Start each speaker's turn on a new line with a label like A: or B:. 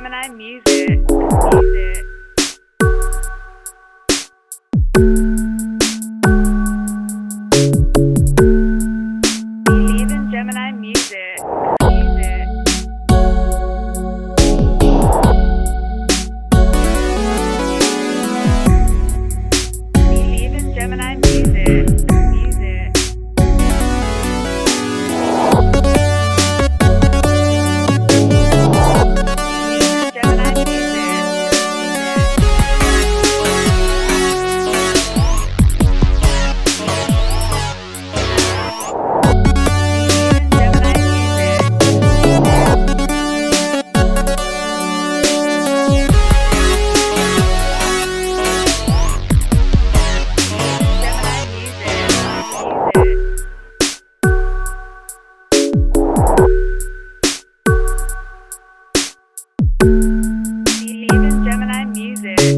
A: Gemini music. Music.